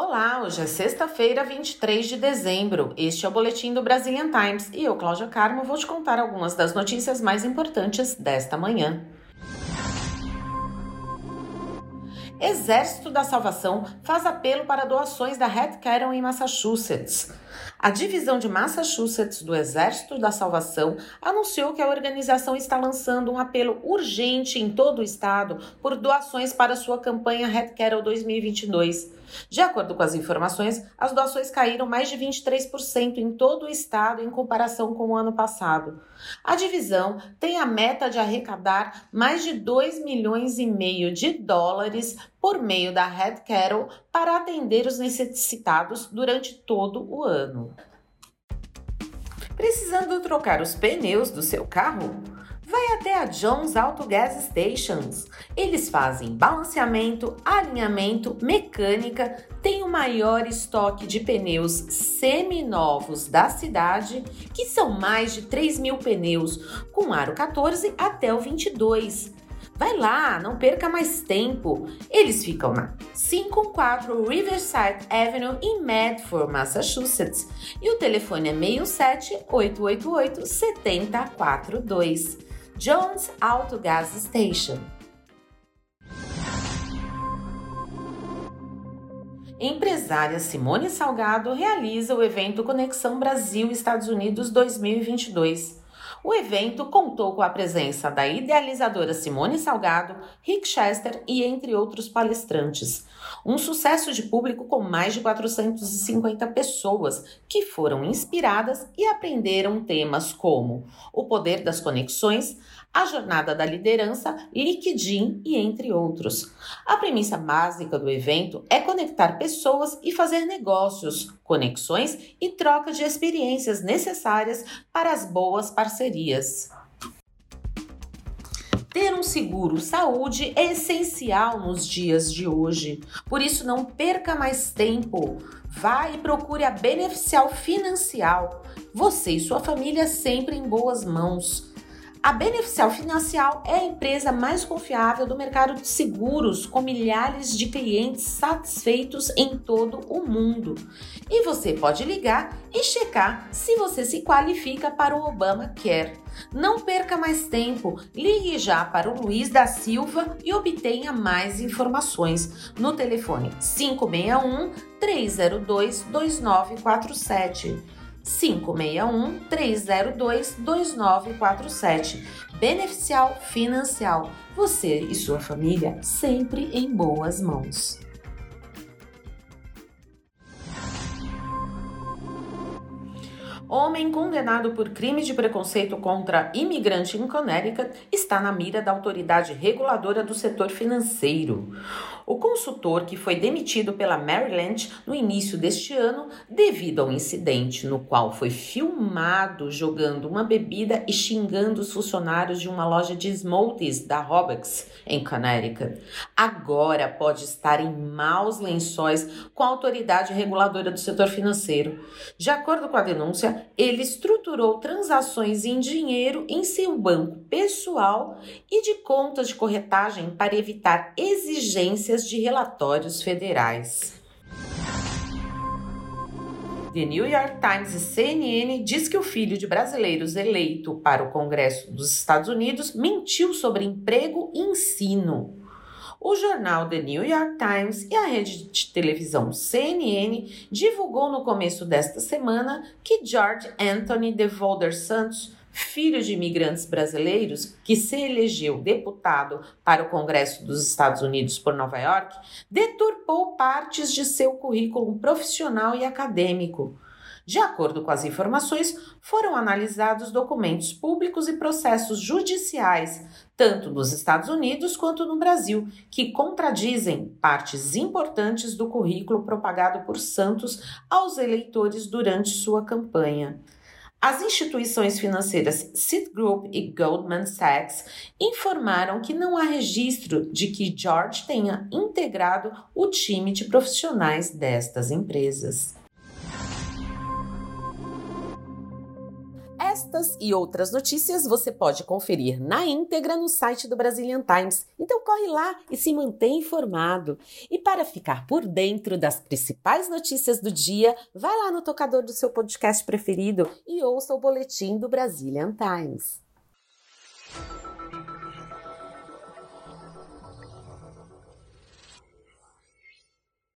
Olá, hoje é sexta-feira, 23 de dezembro. Este é o Boletim do Brazilian Times e eu, Cláudia Carmo, vou te contar algumas das notícias mais importantes desta manhã. Exército da Salvação faz apelo para doações da Red Cattle em Massachusetts. A divisão de Massachusetts do Exército da Salvação anunciou que a organização está lançando um apelo urgente em todo o estado por doações para sua campanha Red Cattle 2022. De acordo com as informações, as doações caíram mais de 23% em todo o estado em comparação com o ano passado. A divisão tem a meta de arrecadar mais de 2 milhões e meio de dólares por meio da Red Cattle para atender os necessitados durante todo o ano. Precisando trocar os pneus do seu carro? Vai até a Jones Auto Gas Stations. Eles fazem balanceamento, alinhamento, mecânica, tem o maior estoque de pneus seminovos da cidade, que são mais de 3 mil pneus, com aro 14 até o 22. Vai lá, não perca mais tempo. Eles ficam na 514 Riverside Avenue em Medford, Massachusetts. E o telefone é 67 888 7042. Jones Auto Gas Station. Empresária Simone Salgado realiza o evento Conexão Brasil-Estados Unidos 2022. O evento contou com a presença da idealizadora Simone Salgado, Rick Chester e entre outros palestrantes. Um sucesso de público com mais de 450 pessoas que foram inspiradas e aprenderam temas como o poder das conexões, a jornada da liderança, LinkedIn e entre outros. A premissa básica do evento é conectar pessoas e fazer negócios, conexões e troca de experiências necessárias para as boas parcerias. Ter um seguro saúde é essencial nos dias de hoje. Por isso, não perca mais tempo. Vá e procure a Beneficial Financial. Você e sua família sempre em boas mãos. A Beneficial Financial é a empresa mais confiável do mercado de seguros, com milhares de clientes satisfeitos em todo o mundo. E você pode ligar e checar se você se qualifica para o Obamacare. Não perca mais tempo, ligue já para o Luiz da Silva e obtenha mais informações no telefone 561 302 2947. 561 302 2947. Beneficial Financial. Você e sua família sempre em boas mãos. Homem condenado por crime de preconceito contra imigrante em Connecticut está na mira da autoridade reguladora do setor financeiro. O consultor, que foi demitido pela Maryland no início deste ano devido ao incidente no qual foi filmado jogando uma bebida e xingando os funcionários de uma loja de smoothies da Robex em Connecticut, agora pode estar em maus lençóis com a autoridade reguladora do setor financeiro. De acordo com a denúncia, ele estruturou transações em dinheiro em seu banco pessoal e de contas de corretagem para evitar exigências de relatórios federais. The New York Times e CNN diz que o filho de brasileiros eleito para o Congresso dos Estados Unidos mentiu sobre emprego e ensino. O jornal The New York Times e a rede de televisão CNN divulgou no começo desta semana que George Anthony DeVolder Santos filho de imigrantes brasileiros, que se elegeu deputado para o Congresso dos Estados Unidos por Nova York, deturpou partes de seu currículo profissional e acadêmico. De acordo com as informações, foram analisados documentos públicos e processos judiciais, tanto nos Estados Unidos quanto no Brasil, que contradizem partes importantes do currículo propagado por Santos aos eleitores durante sua campanha. As instituições financeiras Citigroup e Goldman Sachs informaram que não há registro de que George tenha integrado o time de profissionais destas empresas. Estas e outras notícias você pode conferir na íntegra no site do Brazilian Times. Então corre lá e se mantém informado. E para ficar por dentro das principais notícias do dia, vai lá no tocador do seu podcast preferido e ouça o boletim do Brazilian Times.